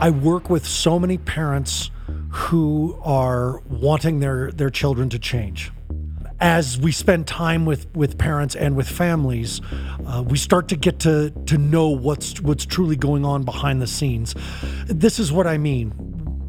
I work with so many parents who are wanting their, their children to change. As we spend time with, with parents and with families, uh, we start to get to, to know what's, what's truly going on behind the scenes. This is what I mean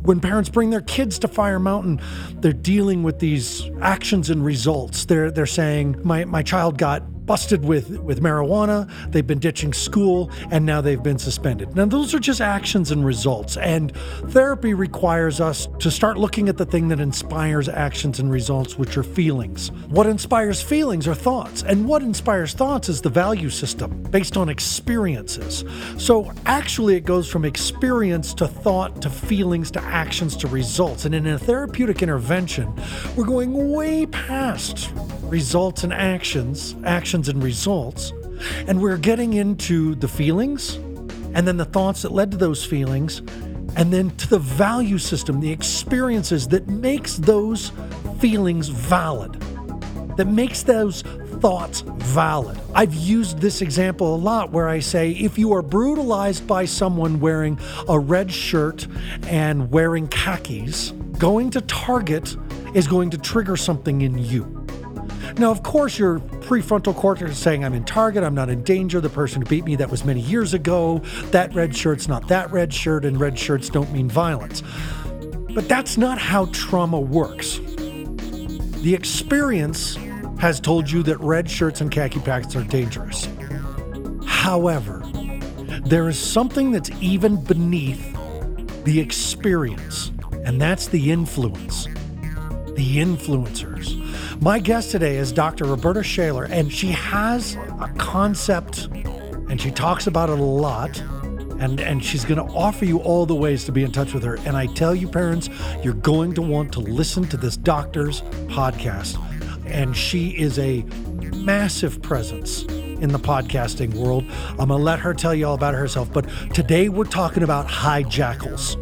when parents bring their kids to Fire Mountain, they're dealing with these actions and results. They're they're saying my my child got busted with, with marijuana, they've been ditching school, and now they've been suspended. Now, those are just actions and results. And therapy requires us to start looking at the thing that inspires actions and results, which are feelings. What inspires feelings are thoughts, and what inspires thoughts is the value system based on experiences. So, actually, it goes from experience to thought to feelings to actions to results. And in a therapeutic intervention, we're going way past results and actions, actions and results. And we're getting into the feelings and then the thoughts that led to those feelings and then to the value system, the experiences that makes those feelings valid, that makes those thoughts valid. I've used this example a lot where I say if you are brutalized by someone wearing a red shirt and wearing khakis, going to Target is going to trigger something in you. Now, of course, your prefrontal cortex is saying, I'm in target, I'm not in danger. The person who beat me, that was many years ago. That red shirt's not that red shirt, and red shirts don't mean violence. But that's not how trauma works. The experience has told you that red shirts and khaki pants are dangerous. However, there is something that's even beneath the experience, and that's the influence. The influencers. My guest today is Dr. Roberta Shaler, and she has a concept and she talks about it a lot. And, and she's going to offer you all the ways to be in touch with her. And I tell you, parents, you're going to want to listen to this doctor's podcast. And she is a massive presence in the podcasting world. I'm going to let her tell you all about herself. But today we're talking about hijackals.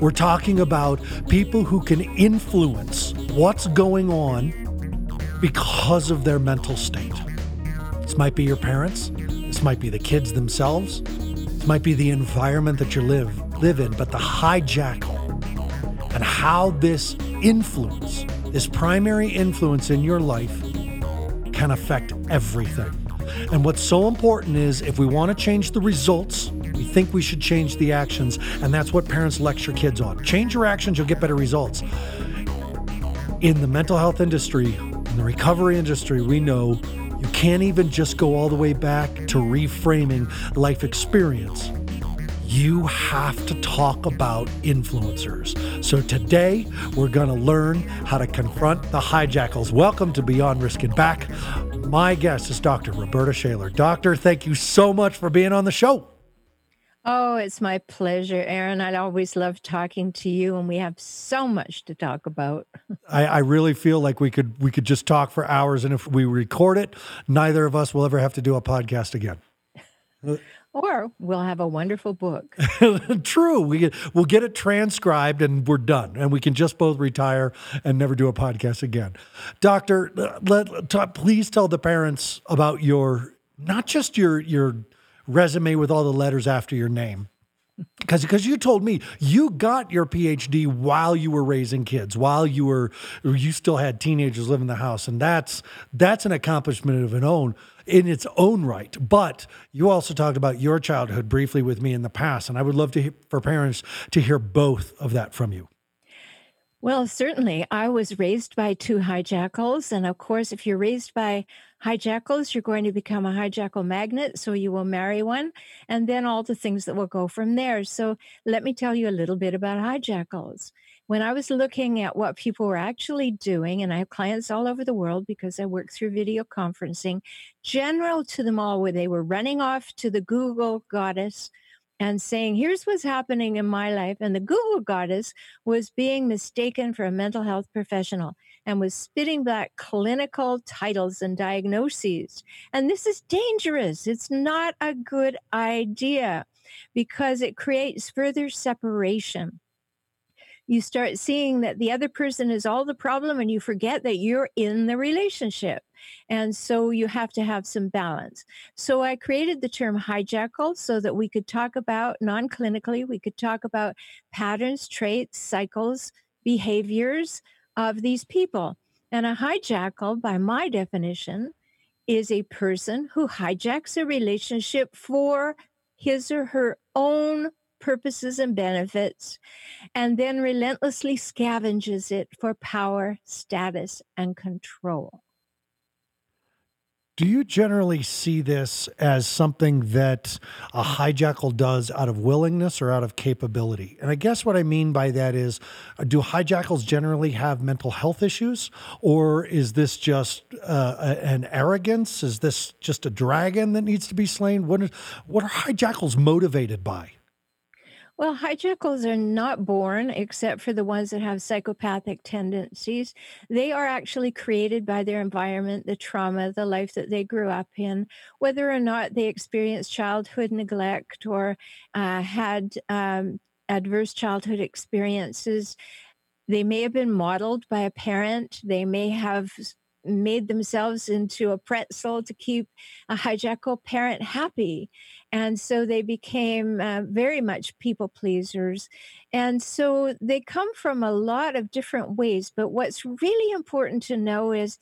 We're talking about people who can influence what's going on because of their mental state. This might be your parents, this might be the kids themselves, this might be the environment that you live live in, but the hijackal and how this influence, this primary influence in your life can affect everything. And what's so important is if we want to change the results, we think we should change the actions, and that's what parents lecture kids on. Change your actions, you'll get better results. In the mental health industry, in the recovery industry, we know you can't even just go all the way back to reframing life experience. You have to talk about influencers. So today, we're going to learn how to confront the hijackals. Welcome to Beyond Risk and Back. My guest is Dr. Roberta Shaler. Doctor, thank you so much for being on the show. Oh, it's my pleasure, Aaron. I always love talking to you, and we have so much to talk about. I, I, really feel like we could we could just talk for hours, and if we record it, neither of us will ever have to do a podcast again. or we'll have a wonderful book. True, we get, we'll get it transcribed, and we're done, and we can just both retire and never do a podcast again. Doctor, let, let please tell the parents about your not just your your resume with all the letters after your name. Because because you told me you got your PhD while you were raising kids, while you were you still had teenagers living in the house, and that's that's an accomplishment of an own in its own right. But you also talked about your childhood briefly with me in the past, and I would love to for parents to hear both of that from you. Well, certainly. I was raised by two hijackals. And of course, if you're raised by hijackals, you're going to become a hijackal magnet. So you will marry one, and then all the things that will go from there. So let me tell you a little bit about hijackals. When I was looking at what people were actually doing, and I have clients all over the world because I work through video conferencing, general to them all, where they were running off to the Google goddess and saying, Here's what's happening in my life. And the Google goddess was being mistaken for a mental health professional and was spitting back clinical titles and diagnoses. And this is dangerous. It's not a good idea because it creates further separation. you start seeing that the other person is all the problem and you forget that you're in the relationship. And so you have to have some balance. So I created the term hijackal so that we could talk about non clinically, we could talk about patterns, traits, cycles, behaviors of these people. And a hijackal, by my definition, is a person who hijacks a relationship for his or her own purposes and benefits, and then relentlessly scavenges it for power, status, and control. Do you generally see this as something that a hijackal does out of willingness or out of capability? And I guess what I mean by that is uh, do hijackals generally have mental health issues, or is this just uh, an arrogance? Is this just a dragon that needs to be slain? What, is, what are hijackals motivated by? Well, hijackals are not born, except for the ones that have psychopathic tendencies. They are actually created by their environment, the trauma, the life that they grew up in, whether or not they experienced childhood neglect or uh, had um, adverse childhood experiences. They may have been modeled by a parent. They may have made themselves into a pretzel to keep a hijackal parent happy. And so they became uh, very much people pleasers. And so they come from a lot of different ways. But what's really important to know is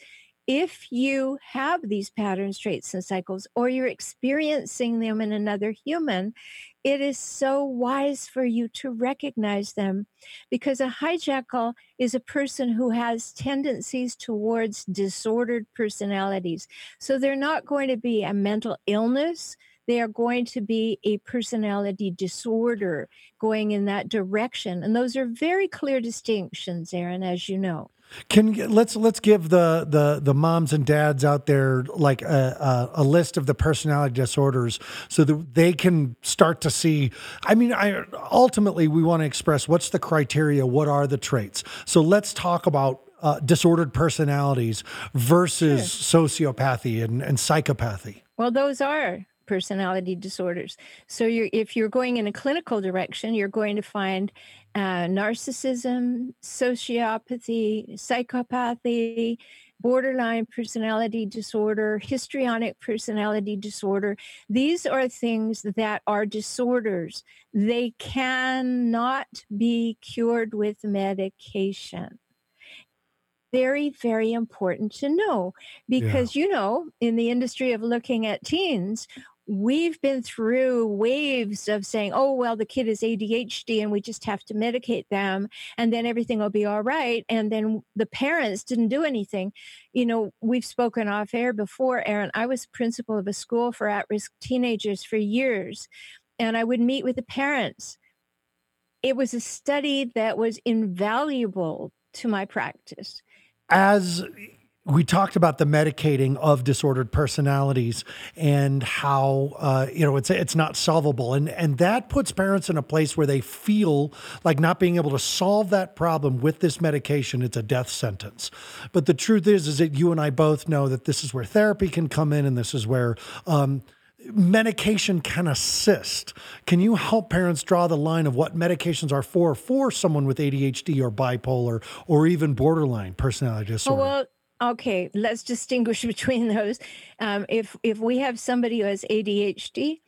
if you have these patterns, traits, and cycles, or you're experiencing them in another human, it is so wise for you to recognize them because a hijackal is a person who has tendencies towards disordered personalities. So they're not going to be a mental illness. They are going to be a personality disorder going in that direction. And those are very clear distinctions, Aaron, as you know. Can let's let's give the the the moms and dads out there like a, a, a, list of the personality disorders so that they can start to see. I mean, I ultimately we want to express what's the criteria, what are the traits. So let's talk about uh, disordered personalities versus sure. sociopathy and, and psychopathy. Well, those are personality disorders. So you're, if you're going in a clinical direction, you're going to find uh, narcissism, sociopathy, psychopathy, borderline personality disorder, histrionic personality disorder. These are things that are disorders. They cannot be cured with medication very, very important to know because, yeah. you know, in the industry of looking at teens, we've been through waves of saying, oh, well, the kid is ADHD and we just have to medicate them and then everything will be all right. And then the parents didn't do anything. You know, we've spoken off air before, Aaron. I was principal of a school for at risk teenagers for years, and I would meet with the parents. It was a study that was invaluable to my practice. As we talked about the medicating of disordered personalities and how uh, you know it's it's not solvable and and that puts parents in a place where they feel like not being able to solve that problem with this medication it's a death sentence but the truth is is that you and I both know that this is where therapy can come in and this is where um, medication can assist. Can you help parents draw the line of what medications are for for someone with ADHD or bipolar or even borderline personality disorder? Oh, well, Okay, let's distinguish between those. Um, if if we have somebody who has ADHD,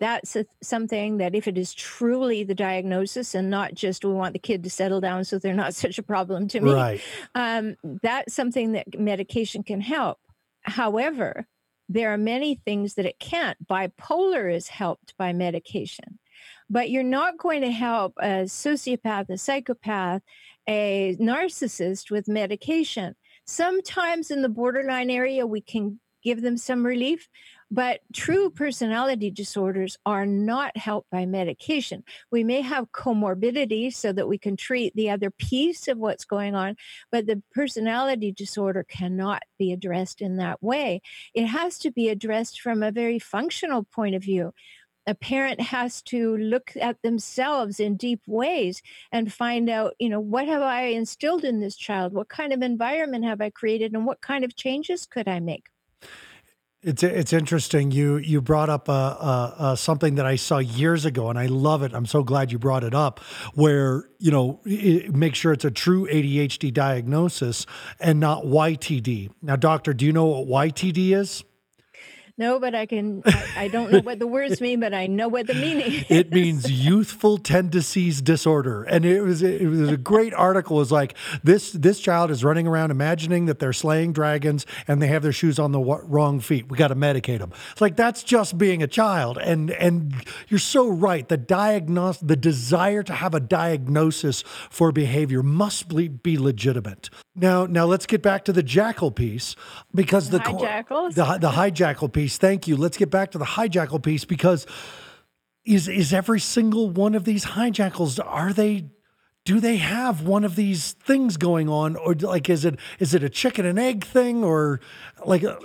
that's a, something that if it is truly the diagnosis and not just we want the kid to settle down so they're not such a problem to me, right. um, that's something that medication can help. However, there are many things that it can't. Bipolar is helped by medication, but you're not going to help a sociopath, a psychopath, a narcissist with medication Sometimes in the borderline area, we can give them some relief, but true personality disorders are not helped by medication. We may have comorbidity so that we can treat the other piece of what's going on, but the personality disorder cannot be addressed in that way. It has to be addressed from a very functional point of view a parent has to look at themselves in deep ways and find out, you know, what have I instilled in this child? What kind of environment have I created? And what kind of changes could I make? It's it's interesting. You you brought up something that I saw years ago, and I love it. I'm so glad you brought it up. Where you know it, make sure it's a true ADHD diagnosis and not YTD. Now, doctor, do you know what YTD is? No, but I can. I, I, don't know what the words mean, but I know what the meaning. Is. It means youthful tendencies disorder, and it was it was a great article. It was like this this child is running around imagining that they're slaying dragons and they have their shoes on the wrong feet. We got to medicate them. It's like that's just being a child, and and you're so right. The diagnose the desire to have a diagnosis for behavior must be, be legitimate. Now now let's get back to the jackal piece because the, the the, the hijackal piece piece. Thank you. Let's get back to the hijackal piece because is is every single one of these hijackals are they do they have one of these things going on or like is it is it a chicken and egg thing or like uh,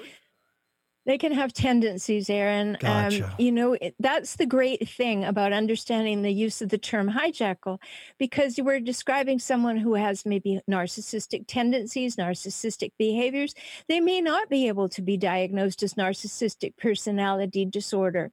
they can have tendencies, Aaron. Gotcha. Um, you know, it, that's the great thing about understanding the use of the term hijackal, because you were describing someone who has maybe narcissistic tendencies, narcissistic behaviors. They may not be able to be diagnosed as narcissistic personality disorder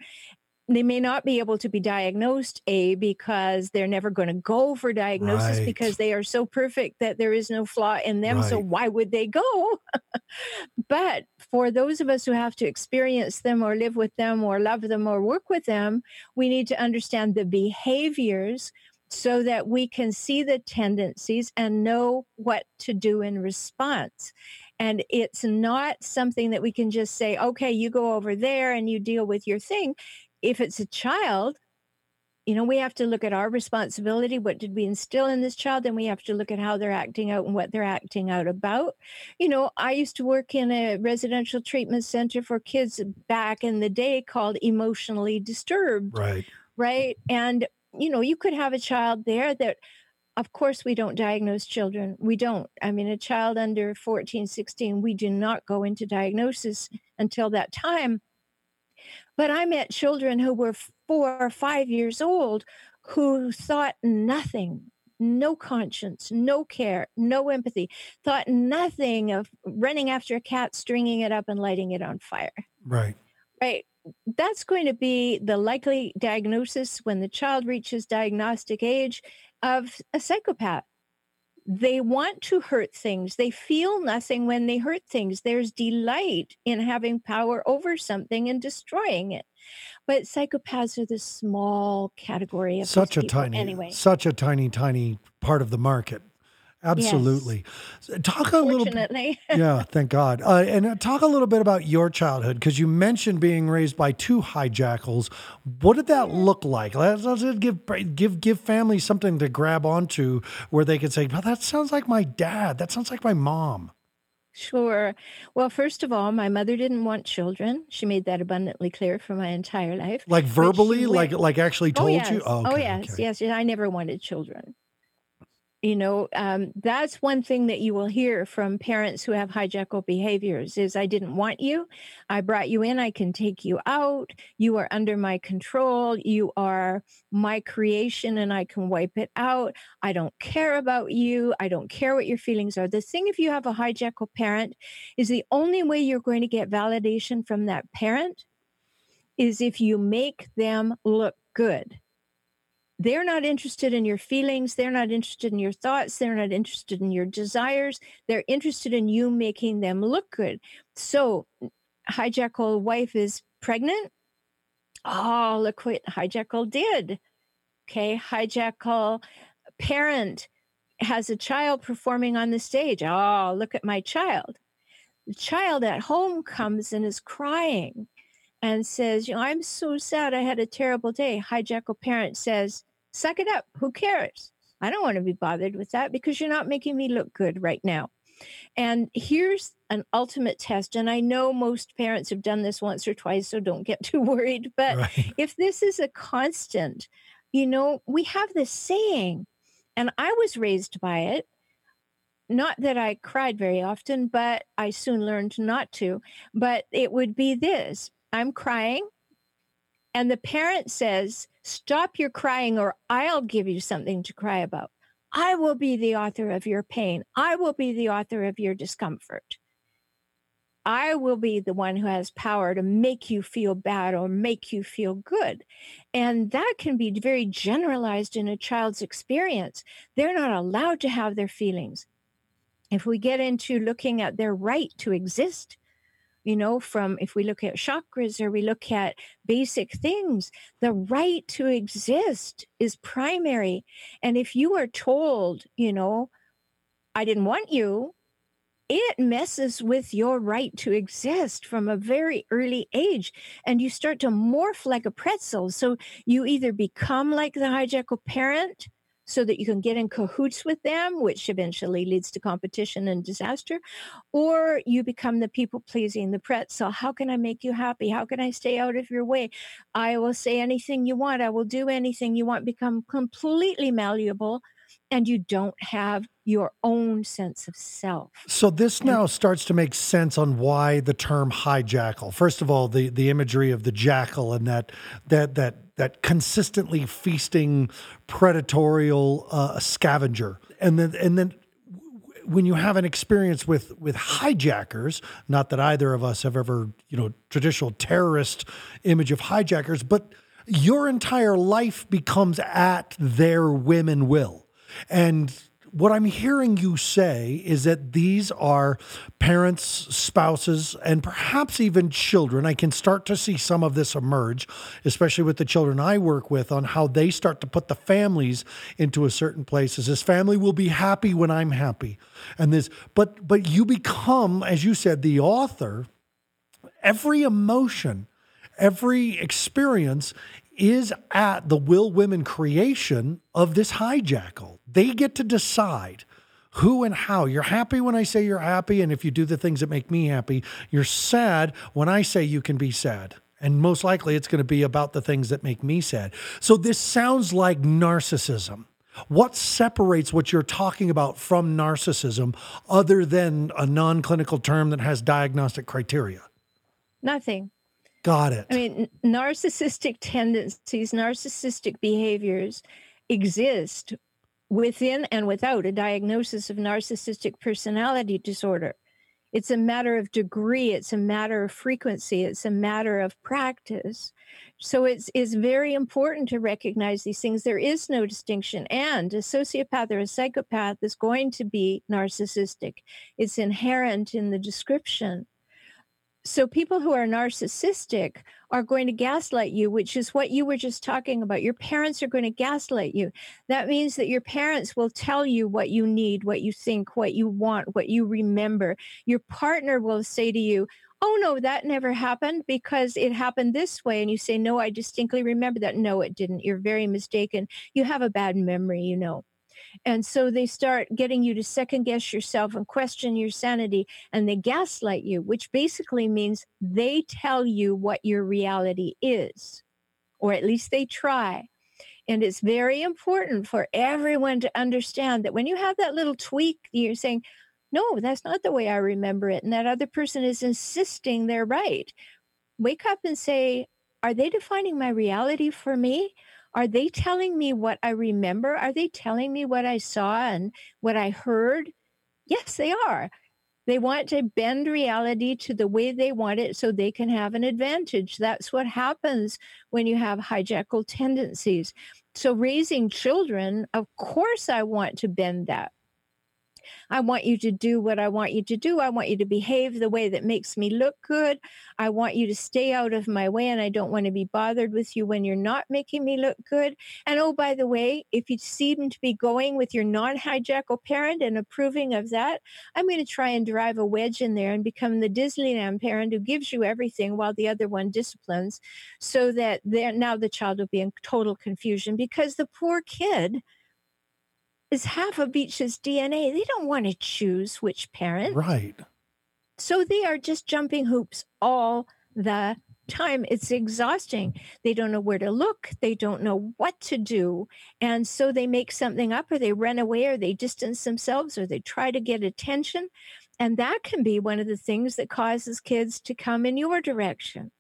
they may not be able to be diagnosed a because they're never going to go for diagnosis right. because they are so perfect that there is no flaw in them right. so why would they go but for those of us who have to experience them or live with them or love them or work with them we need to understand the behaviors so that we can see the tendencies and know what to do in response and it's not something that we can just say, okay, you go over there and you deal with your thing if it's a child, you know, we have to look at our responsibility. What did we instill in this child? Then we have to look at how they're acting out and what they're acting out about. You know, I used to work in a residential treatment center for kids back in the day called emotionally disturbed. Right. Right. And, you know, you could have a child there that, of course, we don't diagnose children. We don't. I mean, a child under 14, 16, we do not go into diagnosis until that time but I met children who were four or five years old who thought nothing, no conscience, no care, no empathy, thought nothing of running after a cat, stringing it up, and lighting it on fire. Right. Right. That's going to be the likely diagnosis when the child reaches diagnostic age of a psychopath they want to hurt things. They feel nothing when they hurt things. There's delight in having power over something and destroying it. But psychopaths are the small category of such a people. tiny, anyway. such a tiny, tiny part of the market. Absolutely. Yes. Talk a little. yeah, thank God. Uh, and uh, talk a little bit about your childhood because you mentioned being raised by two hijackals. What did that look like? Let's, let's give give give families something to grab onto where they could say, "Well, that sounds like my dad. That sounds like my mom." Sure. Well, first of all, my mother didn't want children. She made that abundantly clear for my entire life. Like verbally, like like actually oh, told yes. you. Oh, oh yes, okay. yes, yes. I never wanted children you know um, that's one thing that you will hear from parents who have hijackal behaviors is i didn't want you. I brought you in. I can take you out. You are under my control. You are my creation and i can wipe it out. I don't care about you. I don't care what your feelings are. The thing if you have a hijackal parent is the only way you're going to get validation from that parent is if you make them look good they're not interested in your feelings. They're not interested in your thoughts. They're not interested in your desires. They're interested in you making them look good. So, hijackal wife is pregnant. Oh, look what hijackal did. Okay, hijackal parent has a child performing on the stage. Oh, look at my child. The child at home comes and is crying and says, you know, I'm so sad. I had a terrible day. Hijackal parent says, suck it up. Who cares? I don't want to be bothered with that because you're not making me look good right now. And here's an ultimate test. And I know most parents have done this once or twice, so don't get too worried. But right. if this is a constant, you know, we have this saying, and I was raised by it. Not that I cried very often, but I soon learned not to. But it would be this I'm crying. And the parent says, Stop your crying, or I'll give you something to cry about. I will be the author of your pain. I will be the author of your discomfort. I will be the one who has power to make you feel bad or make you feel good. And that can be very generalized in a child's experience. They're not allowed to have their feelings. If we get into looking at their right to exist, you know, from if we look at chakras or we look at basic things, the right to exist is primary. And if you are told, you know, I didn't want you, it messes with your right to exist from a very early age. And you start to morph like a pretzel. So you either become like the hijackal parent so that you can get in cahoots with them, which eventually leads to competition and disaster, or you become the people pleasing, the pretzel. How can I make you happy? How can I stay out of your way? I will say anything you want. I will do anything you want. Become completely malleable, and you don't have your own sense of self. So this now starts to make sense on why the term hijackal. First of all, the the imagery of the jackal and that that that that consistently feasting predatorial uh, scavenger, and then and then when you have an experience with with hijackers, not that either of us have ever you know traditional terrorist image of hijackers, but your entire life becomes at their whim and will, and what I'm hearing you say is that these are parents, spouses, and perhaps even children. I can start to see some of this emerge, especially with the children I work with, on how they start to put the families into a certain place. As this family will be happy when I'm happy, and this, but but you become, as you said, the author. Every emotion, every experience is at the will women creation of this hijackal. They get to decide who and how. You're happy when I say you're happy, and if you do the things that make me happy, you're sad when I say you can be sad. And most likely it's going to be about the things that make me sad. So this sounds like narcissism. What separates what you're talking about from narcissism other than a non clinical term that has diagnostic criteria? Nothing. Got it. I mean, narcissistic tendencies, narcissistic behaviors exist within and without a diagnosis of narcissistic personality disorder. It's a matter of degree, it's a matter of frequency, it's a matter of practice. So it's, it's very important to recognize these things. There is no distinction. And a sociopath or a psychopath is going to be narcissistic, it's inherent in the description so people who are narcissistic are going to gaslight you which is what you were just talking about. Your parents are going to gaslight you. That means that your parents will tell you what you need what you think what you want what you remember. Your partner will say to you oh no that never happened because it happened this way. And you say no i distinctly remember that. No it didn't. You're very mistaken. You have a bad memory you know and so they start getting you to second guess yourself and question your sanity, and they gaslight you, which basically means they tell you what your reality is, or at least they try. And it's very important for everyone to understand that when you have that little tweak, you're saying, no, that's not the way I remember it. And that other person is insisting they're right. Wake up and say, are they defining my reality for me? Are they telling me what I remember? Are they telling me what I saw and what I heard? Yes, they are. They want to bend reality to the way they want it so they can have an advantage. That's what happens when you have hijackal tendencies. So, raising children, of course, I want to bend that. I want you to do what I want you to do. I want you to behave the way that makes me look good. I want you to stay out of my way, and I don't want to be bothered with you when you're not making me look good. And oh, by the way, if you seem to be going with your non hijackal parent and approving of that, I'm going to try and drive a wedge in there and become the Disneyland parent who gives you everything while the other one disciplines, so that now the child will be in total confusion because the poor kid is half of Beach's DNA. They don't want to choose which parent. Right. So they are just jumping hoops all the time. It's exhausting. They don't know where to look. They don't know what to do. And so they make something up or they run away or they distance themselves or they try to get attention. And that can be one of the things that causes kids to come in your direction.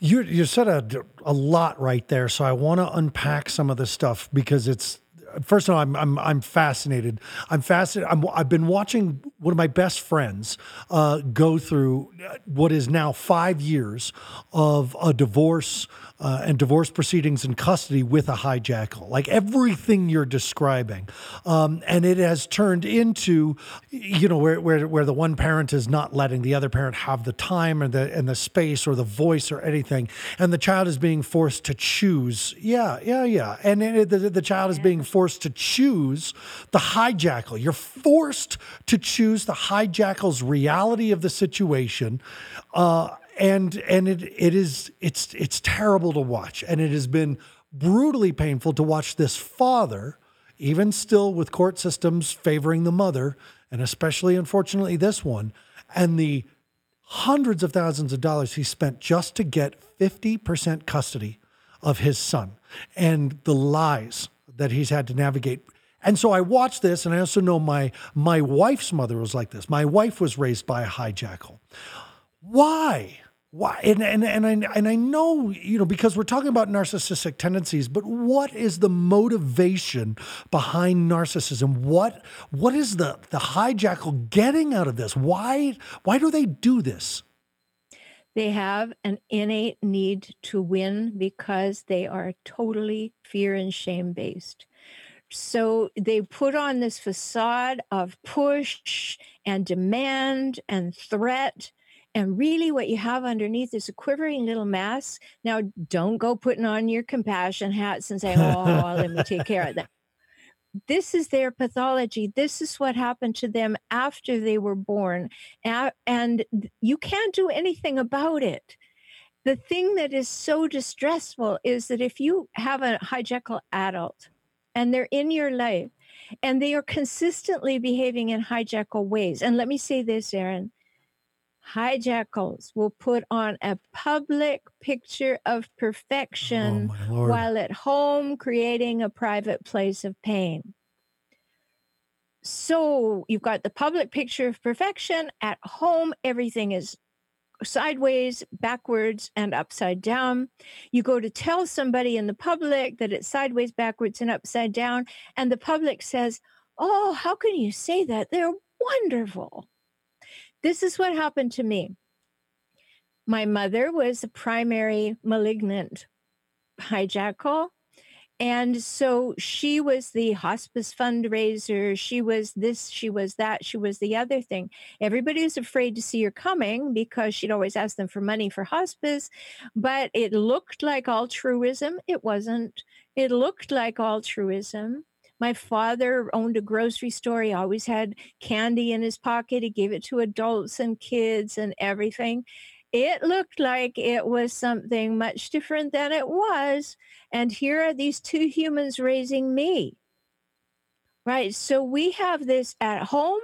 You you said a, a lot right there, so I want to unpack some of this stuff because it's first of all, I'm I'm I'm fascinated. I'm fascinated. I'm, I've been watching one of my best friends uh, go through what is now five years of a divorce uh, and divorce proceedings in custody with a hijackal, like everything you're describing. Um, and it has turned into, you know, where, where, where the one parent is not letting the other parent have the time and the, and the space or the voice or anything. And the child is being forced to choose. Yeah, yeah, yeah. And it, the, the child is being forced to choose the hijackal. You're forced to choose the hijackal's reality of the situation. Uh, and and it it is it's it's terrible to watch and it has been brutally painful to watch this father even still with court systems favoring the mother and especially unfortunately this one and the hundreds of thousands of dollars he spent just to get 50% custody of his son and the lies that he's had to navigate and so I watched this, and I also know my my wife's mother was like this. My wife was raised by a hijackal. Why? why and, and and I and I know you know because we're talking about narcissistic tendencies but what is the motivation behind narcissism what what is the the hijackal getting out of this why why do they do this they have an innate need to win because they are totally fear and shame based so they put on this facade of push and demand and threat and really, what you have underneath is a quivering little mass. Now, don't go putting on your compassion hats and say, Oh, let me take care of that. This is their pathology. This is what happened to them after they were born. And you can't do anything about it. The thing that is so distressful is that if you have a hijackal adult and they're in your life and they are consistently behaving in hijackal ways, and let me say this, Aaron hijackals will put on a public picture of oh, perfection oh, while at home creating a private place of pain. So you've got the public picture of perfection. At home, everything is sideways, backwards, and upside down. You go to tell somebody in the public that it's sideways, backwards, and upside down, and the public says, Oh, how can you say that? They're wonderful. This is what happened to me. My mother was a primary malignant hijackal. And so she was the hospice fundraiser. She was this, she was that, she was the other thing. Everybody was afraid to see her coming because she'd always ask them for money for hospice. But it looked like altruism. It wasn't. It looked like altruism. My father owned a grocery store. He always had candy in his pocket. He gave it to adults and kids and everything. It looked like it was something much different than it was. And here are these two humans raising me. Right. So we have this at home.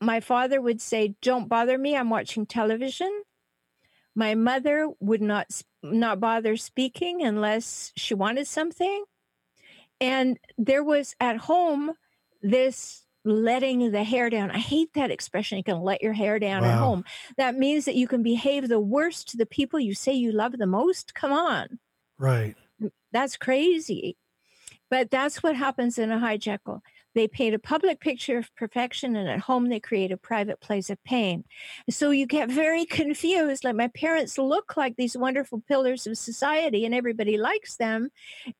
My father would say, Don't bother me. I'm watching television. My mother would not not bother speaking unless she wanted something. And there was at home this letting the hair down. I hate that expression. You can let your hair down wow. at home. That means that you can behave the worst to the people you say you love the most. Come on. Right. That's crazy. But that's what happens in a hijackal. They paint a public picture of perfection, and at home they create a private place of pain. So you get very confused. Like my parents look like these wonderful pillars of society, and everybody likes them.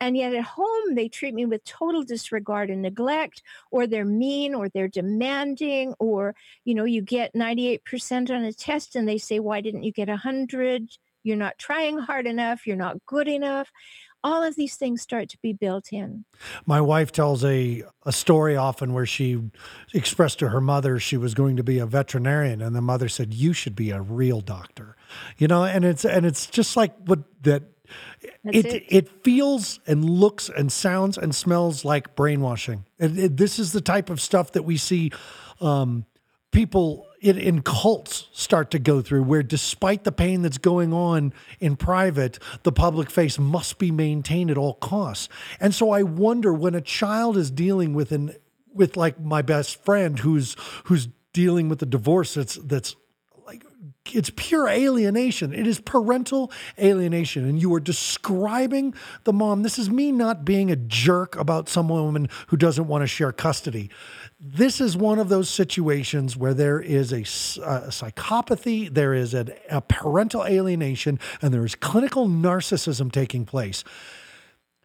And yet at home they treat me with total disregard and neglect, or they're mean, or they're demanding, or, you know, you get 98% on a test and they say, Why didn't you get 100? You're not trying hard enough. You're not good enough all of these things start to be built in. My wife tells a, a story often where she expressed to her mother she was going to be a veterinarian and the mother said you should be a real doctor. You know, and it's and it's just like what that it, it, it feels and looks and sounds and smells like brainwashing. And it, this is the type of stuff that we see um, people in, in cults start to go through where despite the pain that's going on in private the public face must be maintained at all costs and so i wonder when a child is dealing with an with like my best friend who's who's dealing with a divorce that's that's like it's pure alienation. It is parental alienation. And you are describing the mom. This is me not being a jerk about some woman who doesn't want to share custody. This is one of those situations where there is a, a psychopathy, there is a, a parental alienation, and there is clinical narcissism taking place.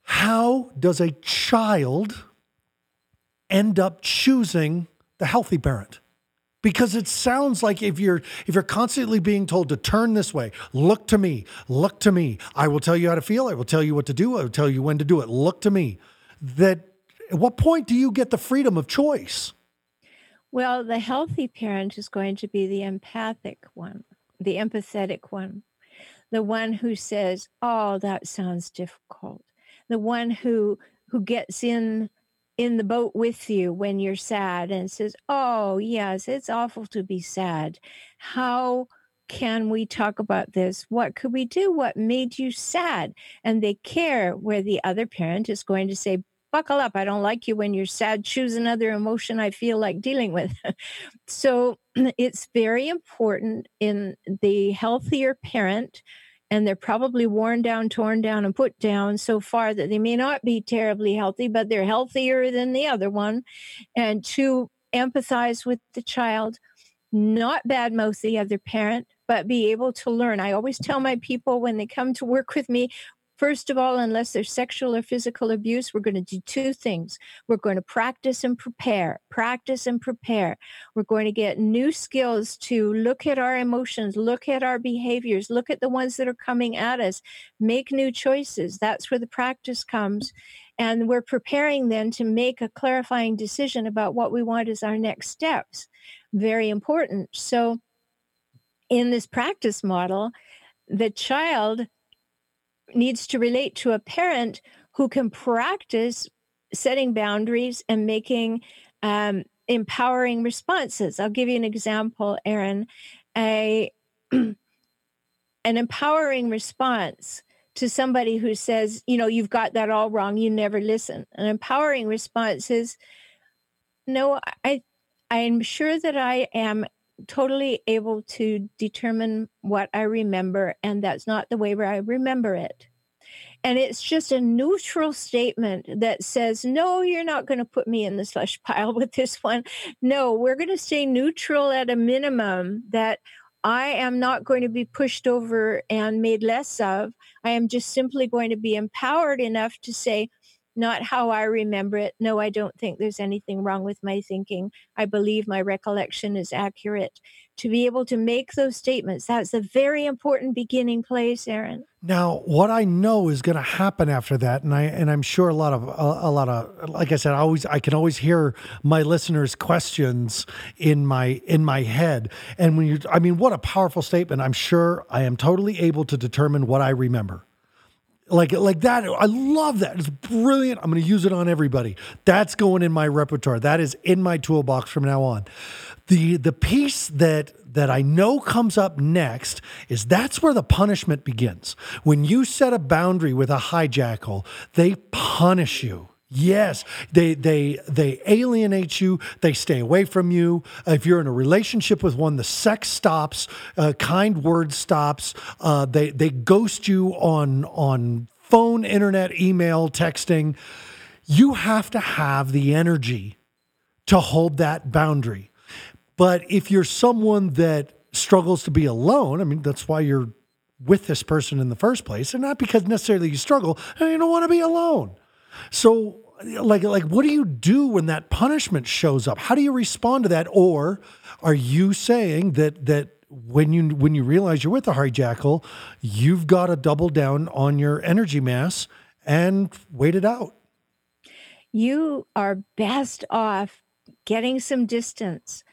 How does a child end up choosing the healthy parent? because it sounds like if you're if you're constantly being told to turn this way look to me look to me i will tell you how to feel i will tell you what to do i will tell you when to do it look to me that at what point do you get the freedom of choice well the healthy parent is going to be the empathic one the empathetic one the one who says oh that sounds difficult the one who who gets in in the boat with you when you're sad and says, Oh, yes, it's awful to be sad. How can we talk about this? What could we do? What made you sad? And they care where the other parent is going to say, Buckle up. I don't like you when you're sad. Choose another emotion I feel like dealing with. so it's very important in the healthier parent and they're probably worn down, torn down, and put down so far that they may not be terribly healthy, but they're healthier than the other one. And to empathize with the child, not badmouth the other parent, but be able to learn. I always tell my people when they come to work with me, First of all, unless there's sexual or physical abuse, we're going to do two things. We're going to practice and prepare, practice and prepare. We're going to get new skills to look at our emotions, look at our behaviors, look at the ones that are coming at us, make new choices. That's where the practice comes. And we're preparing then to make a clarifying decision about what we want as our next steps. Very important. So, in this practice model, the child needs to relate to a parent who can practice setting boundaries and making um, empowering responses. I'll give you an example, Aaron. A an empowering response to somebody who says, you know, you've got that all wrong, you never listen. An empowering response is, no, I I'm sure that I am totally able to determine what I remember, and that's not the way where I remember it. And it's just a neutral statement that says, no, you're not going to put me in the slush pile with this one. No, we're going to stay neutral at a minimum that I am not going to be pushed over and made less of. I am just simply going to be empowered enough to say, not how I remember it. No, I don't think there's anything wrong with my thinking. I believe my recollection is accurate. To be able to make those statements, that's a very important beginning place, Aaron. Now, what I know is going to happen after that, and I and I'm sure a lot of a, a, lot of like I said, I always I can always hear my listeners' questions in my in my head. And when you, I mean, what a powerful statement! I'm sure I am totally able to determine what I remember like like that i love that. It's brilliant. I'm going to use it on everybody. That's going in my repertoire. That is in my toolbox from now on. The the piece that that i know comes up next is that's where the punishment begins. When you set a boundary with a hijackal they punish you Yes, they they they alienate you. They stay away from you. If you're in a relationship with one, the sex stops, uh, kind words stops. Uh, they they ghost you on on phone, internet, email, texting. You have to have the energy to hold that boundary. But if you're someone that struggles to be alone, I mean that's why you're with this person in the first place, and not because necessarily you struggle. And you don't want to be alone. So like like what do you do when that punishment shows up? How do you respond to that? Or are you saying that that when you when you realize you're with a hijackal you've got to double down on your energy mass and wait it out? You are best off getting some distance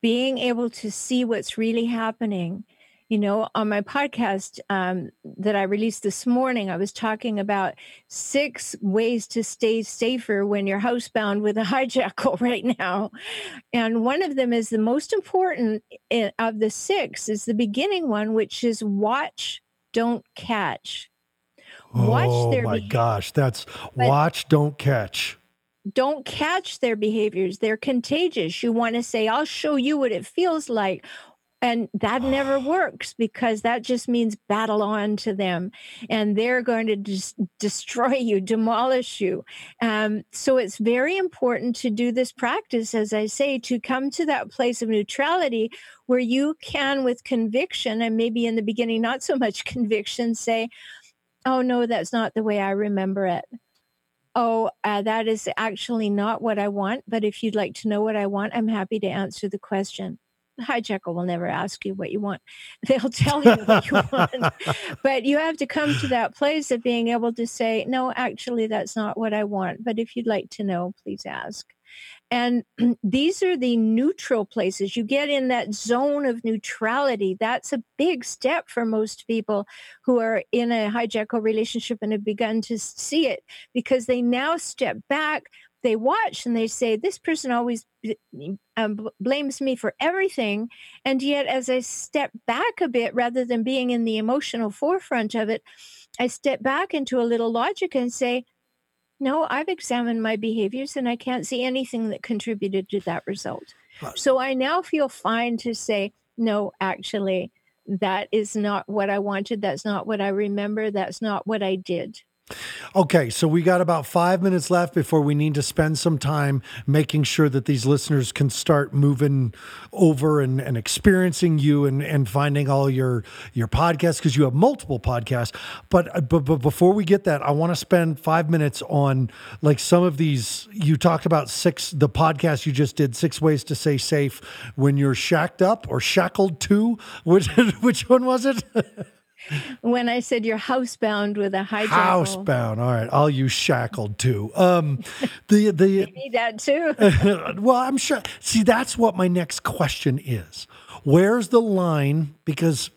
being able to see what's really happening you know, on my podcast um, that I released this morning, I was talking about six ways to stay safer when you're housebound with a hijackal right now. And one of them is the most important eh, of the six is the beginning one, which is watch, don't catch. Watch oh their my behavior. gosh, that's watch, don't catch don't catch their behaviors. They're contagious. You want to say, I'll show you what it feels like And that never works because that just means battle on to them and they're going to just destroy you, demolish you. Um, so it's very important to do this practice, as I say, to come to that place of neutrality where you can, with conviction, and maybe in the beginning, not so much conviction, say, Oh, no, that's not the way I remember it. Oh, uh, that is actually not what I want. But if you'd like to know what I want, I'm happy to answer the question. The hijacker will never ask you what you want. They'll tell you what you want. But you have to come to that place of being able to say, no, actually, that's not what I want. But if you'd like to know, please ask. And these are the neutral places. You get in that zone of neutrality. That's a big step for most people who are in a hijackal relationship and have begun to see it because they now step back, they watch and they say, This person always um, blames me for everything. And yet, as I step back a bit, rather than being in the emotional forefront of it, I step back into a little logic and say, no, I've examined my behaviors and I can't see anything that contributed to that result. So I now feel fine to say, no, actually, that is not what I wanted. That's not what I remember. That's not what I did. Okay, so we got about five minutes left before we need to spend some time making sure that these listeners can start moving over and, and experiencing you and, and finding all your your podcasts because you have multiple podcasts. But, uh, but but before we get that, I want to spend five minutes on like some of these. You talked about six the podcast you just did, six ways to stay safe when you're shacked up or shackled to. Which which one was it? when I said you're housebound with a hijackal. Housebound. All right. I'll use shackled too. Um, the the need that too. well, I'm sure. See, that's what my next question is. Where's the line? Because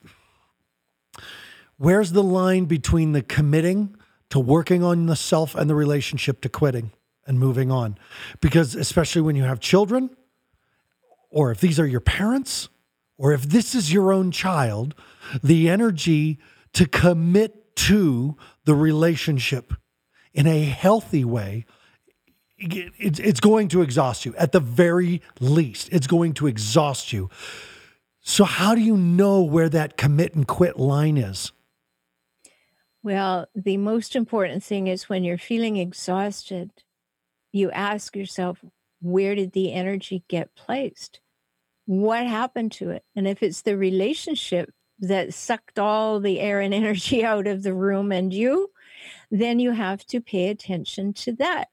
where's the line between the committing to working on the self and the relationship to quitting and moving on? Because especially when you have children, or if these are your parents, or if this is your own child the energy to commit to the relationship in a healthy way, it's going to exhaust you. At the very least, it's going to exhaust you. So, how do you know where that commit and quit line is? Well, the most important thing is when you're feeling exhausted, you ask yourself, where did the energy get placed? What happened to it? And if it's the relationship that sucked all the air and energy out of the room and you, then you have to pay attention to that.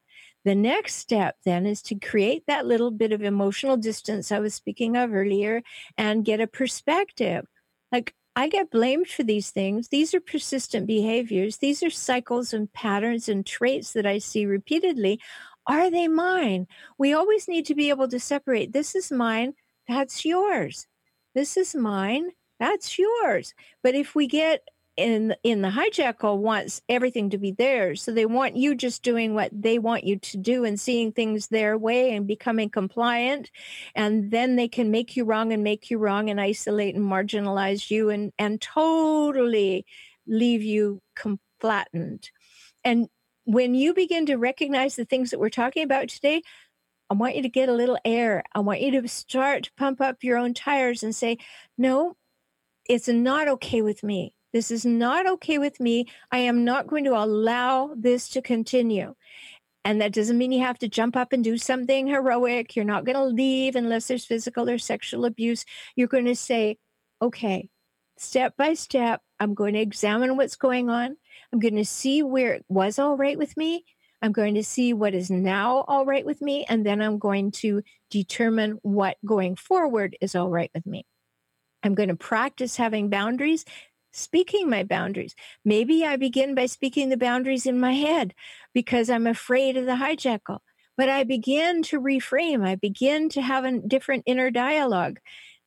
The next step then is to create that little bit of emotional distance I was speaking of earlier and get a perspective. Like, I get blamed for these things. These are persistent behaviors. These are cycles and patterns and traits that I see repeatedly. Are they mine? We always need to be able to separate this is mine, that's yours. This is mine, that's yours. But if we get in in the hijackal wants everything to be theirs so they want you just doing what they want you to do and seeing things their way and becoming compliant and then they can make you wrong and make you wrong and isolate and marginalize you and and totally leave you com- flattened and when you begin to recognize the things that we're talking about today I want you to get a little air. I want you to start to pump up your own tires and say, no, it's not okay with me. This is not okay with me. I am not going to allow this to continue. And that doesn't mean you have to jump up and do something heroic. You're not going to leave unless there's physical or sexual abuse. You're going to say, okay, step by step, I'm going to examine what's going on. I'm going to see where it was all right with me. I'm going to see what is now all right with me. And then I'm going to determine what going forward is all right with me. I'm going to practice having boundaries, speaking my boundaries. Maybe I begin by speaking the boundaries in my head because I'm afraid of the hijackal. But I begin to reframe. I begin to have a different inner dialogue.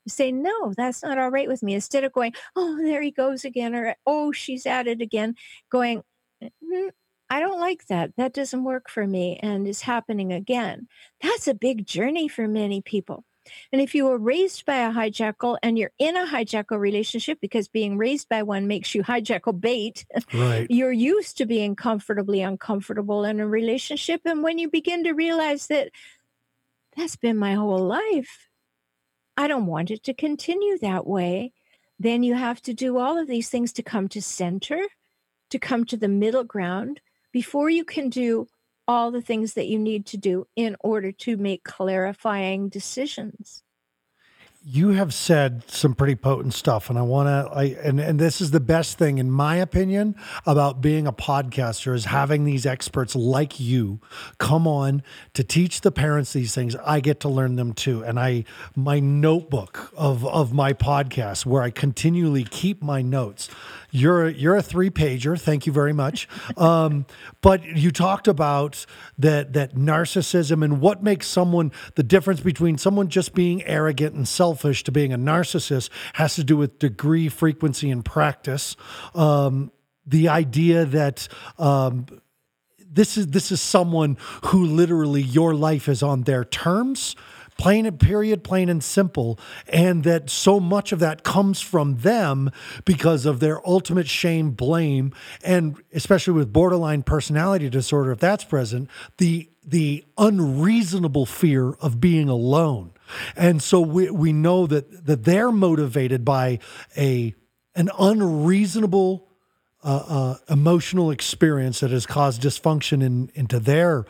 Say, no, that's not all right with me. Instead of going, oh, there he goes again, or oh, she's at it again, going, mm, I don't like that. That doesn't work for me and is happening again. That's a big journey for many people. And if you were raised by a hijackal and you're in a hijackal relationship, because being raised by one makes you hijackal bait, right. you're used to being comfortably uncomfortable in a relationship. And when you begin to realize that that's been my whole life, I don't want it to continue that way, then you have to do all of these things to come to center, to come to the middle ground before you can do all the things that you need to do in order to make clarifying decisions. You have said some pretty potent stuff and i want to i and, and this is the best thing in my opinion about being a podcaster is having these experts like you come on to teach the parents these things. I get to learn them too and i my notebook of of my podcast where i continually keep my notes you're you're a three pager. Thank you very much. Um, but you talked about that that narcissism and what makes someone the difference between someone just being arrogant and selfish to being a narcissist has to do with degree, frequency, and practice. Um, the idea that um, this is this is someone who literally your life is on their terms plain and period, plain and simple, and that so much of that comes from them because of their ultimate shame, blame, and especially with borderline personality disorder, if that's present, the the unreasonable fear of being alone. And so we, we know that that they're motivated by a an unreasonable uh, uh, emotional experience that has caused dysfunction in, into their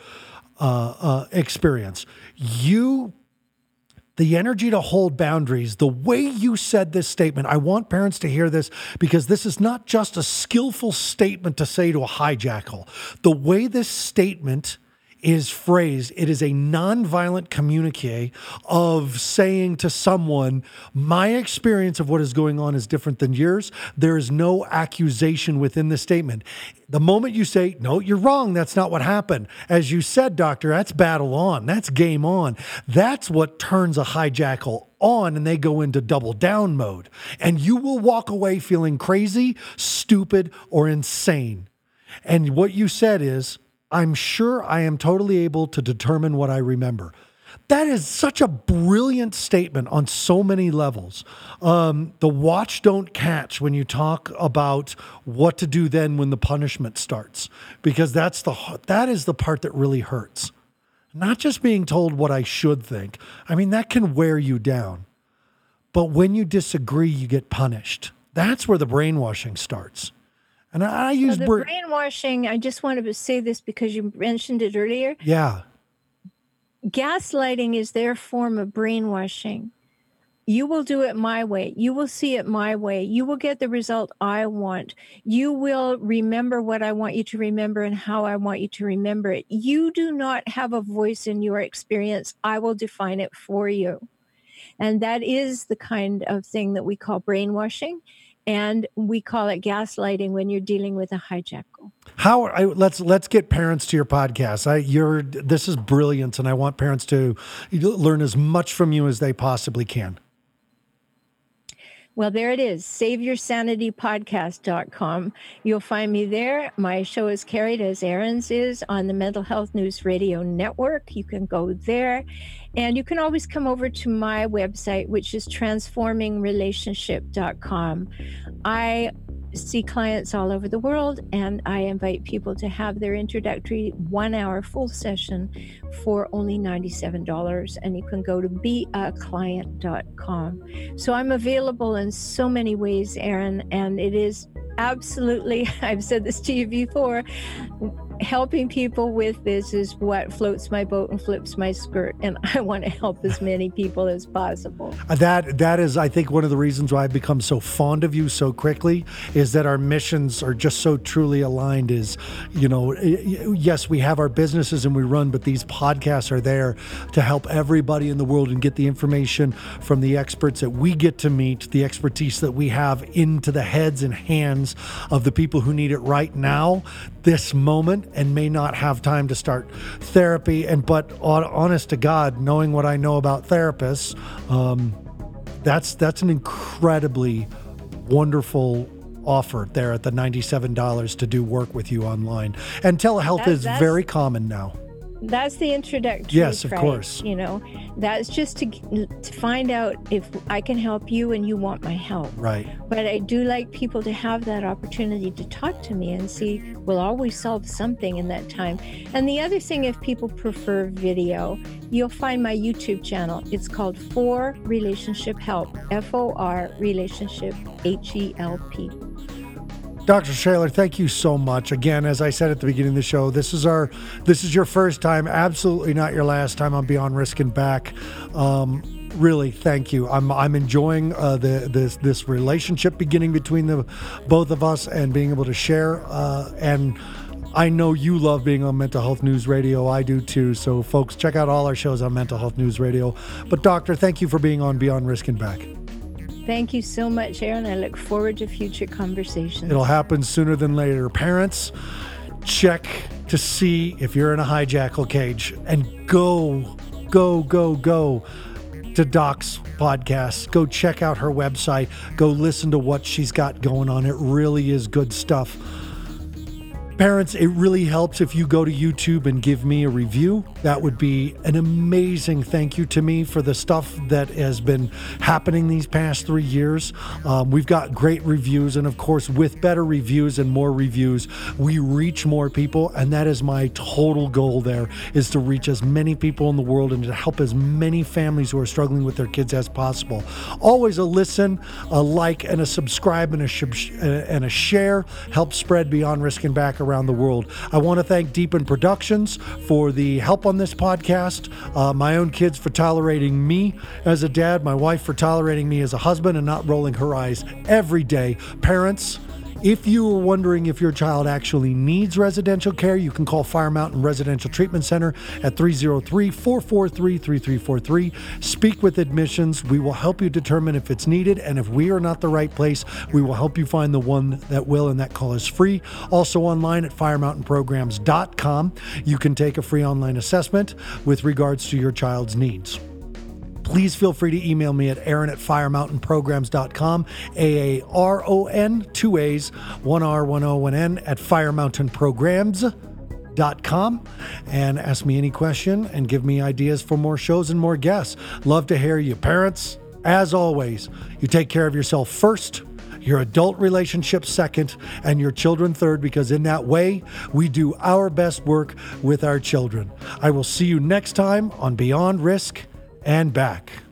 uh, uh experience. You the energy to hold boundaries, the way you said this statement, I want parents to hear this because this is not just a skillful statement to say to a hijackal. The way this statement is phrased, it is a nonviolent communique of saying to someone, My experience of what is going on is different than yours. There is no accusation within the statement. The moment you say, No, you're wrong, that's not what happened. As you said, doctor, that's battle on, that's game on. That's what turns a hijackal on and they go into double down mode. And you will walk away feeling crazy, stupid, or insane. And what you said is, I'm sure I am totally able to determine what I remember. That is such a brilliant statement on so many levels. Um, the watch don't catch when you talk about what to do then when the punishment starts, because that's the that is the part that really hurts. Not just being told what I should think. I mean that can wear you down, but when you disagree, you get punished. That's where the brainwashing starts. And I, I use so the brainwashing. I just wanted to say this because you mentioned it earlier. Yeah. Gaslighting is their form of brainwashing. You will do it my way. You will see it my way. You will get the result I want. You will remember what I want you to remember and how I want you to remember it. You do not have a voice in your experience. I will define it for you. And that is the kind of thing that we call brainwashing and we call it gaslighting when you're dealing with a hijackal. How I, let's let's get parents to your podcast. I you're this is brilliant, and I want parents to learn as much from you as they possibly can. Well, there it is, saveyoursanitypodcast.com. You'll find me there. My show is carried as Aaron's is on the Mental Health News Radio Network. You can go there. And you can always come over to my website, which is transformingrelationship.com. I see clients all over the world, and I invite people to have their introductory one hour full session for only $97. And you can go to beaclient.com. So I'm available in so many ways, Aaron, and it is absolutely, I've said this to you before, helping people with this is what floats my boat and flips my skirt and i want to help as many people as possible. Uh, that that is i think one of the reasons why i've become so fond of you so quickly is that our missions are just so truly aligned is you know yes we have our businesses and we run but these podcasts are there to help everybody in the world and get the information from the experts that we get to meet the expertise that we have into the heads and hands of the people who need it right now this moment and may not have time to start therapy. And but honest to God, knowing what I know about therapists, um, that's that's an incredibly wonderful offer there at the $97 to do work with you online. And telehealth that, is very common now. That's the introductory. Yes, of course. You know, that's just to, to find out if I can help you and you want my help. Right. But I do like people to have that opportunity to talk to me and see we'll always solve something in that time. And the other thing, if people prefer video, you'll find my YouTube channel. It's called For Relationship Help, F O R Relationship H E L P. Dr. Shaler, thank you so much. Again, as I said at the beginning of the show, this is our this is your first time, absolutely not your last time on Beyond Risk and Back. Um, really, thank you. I'm I'm enjoying uh, the this this relationship beginning between the both of us and being able to share uh, and. I know you love being on Mental Health News Radio. I do too. So, folks, check out all our shows on Mental Health News Radio. But, Doctor, thank you for being on Beyond Risk and Back. Thank you so much, Aaron. I look forward to future conversations. It'll happen sooner than later. Parents, check to see if you're in a hijackal cage and go, go, go, go to Doc's podcast. Go check out her website. Go listen to what she's got going on. It really is good stuff. Parents, it really helps if you go to YouTube and give me a review. That would be an amazing thank you to me for the stuff that has been happening these past three years. Um, we've got great reviews, and of course, with better reviews and more reviews, we reach more people, and that is my total goal. There is to reach as many people in the world and to help as many families who are struggling with their kids as possible. Always a listen, a like, and a subscribe and a sh- and a share help spread beyond risk and back around the world. I want to thank Deepen Productions for the help on this podcast, uh, my own kids for tolerating me as a dad, my wife for tolerating me as a husband and not rolling her eyes every day. Parents, if you are wondering if your child actually needs residential care, you can call Fire Mountain Residential Treatment Center at 303 443 3343. Speak with admissions. We will help you determine if it's needed, and if we are not the right place, we will help you find the one that will, and that call is free. Also online at firemountainprograms.com, you can take a free online assessment with regards to your child's needs please feel free to email me at aaron at firemountainprograms.com, A A R O N, two A's, one R, one O, one N, at firemountainprograms.com and ask me any question and give me ideas for more shows and more guests. Love to hear you. Parents, as always, you take care of yourself first your adult relationship second, and your children third, because in that way, we do our best work with our children. I will see you next time on Beyond Risk and back.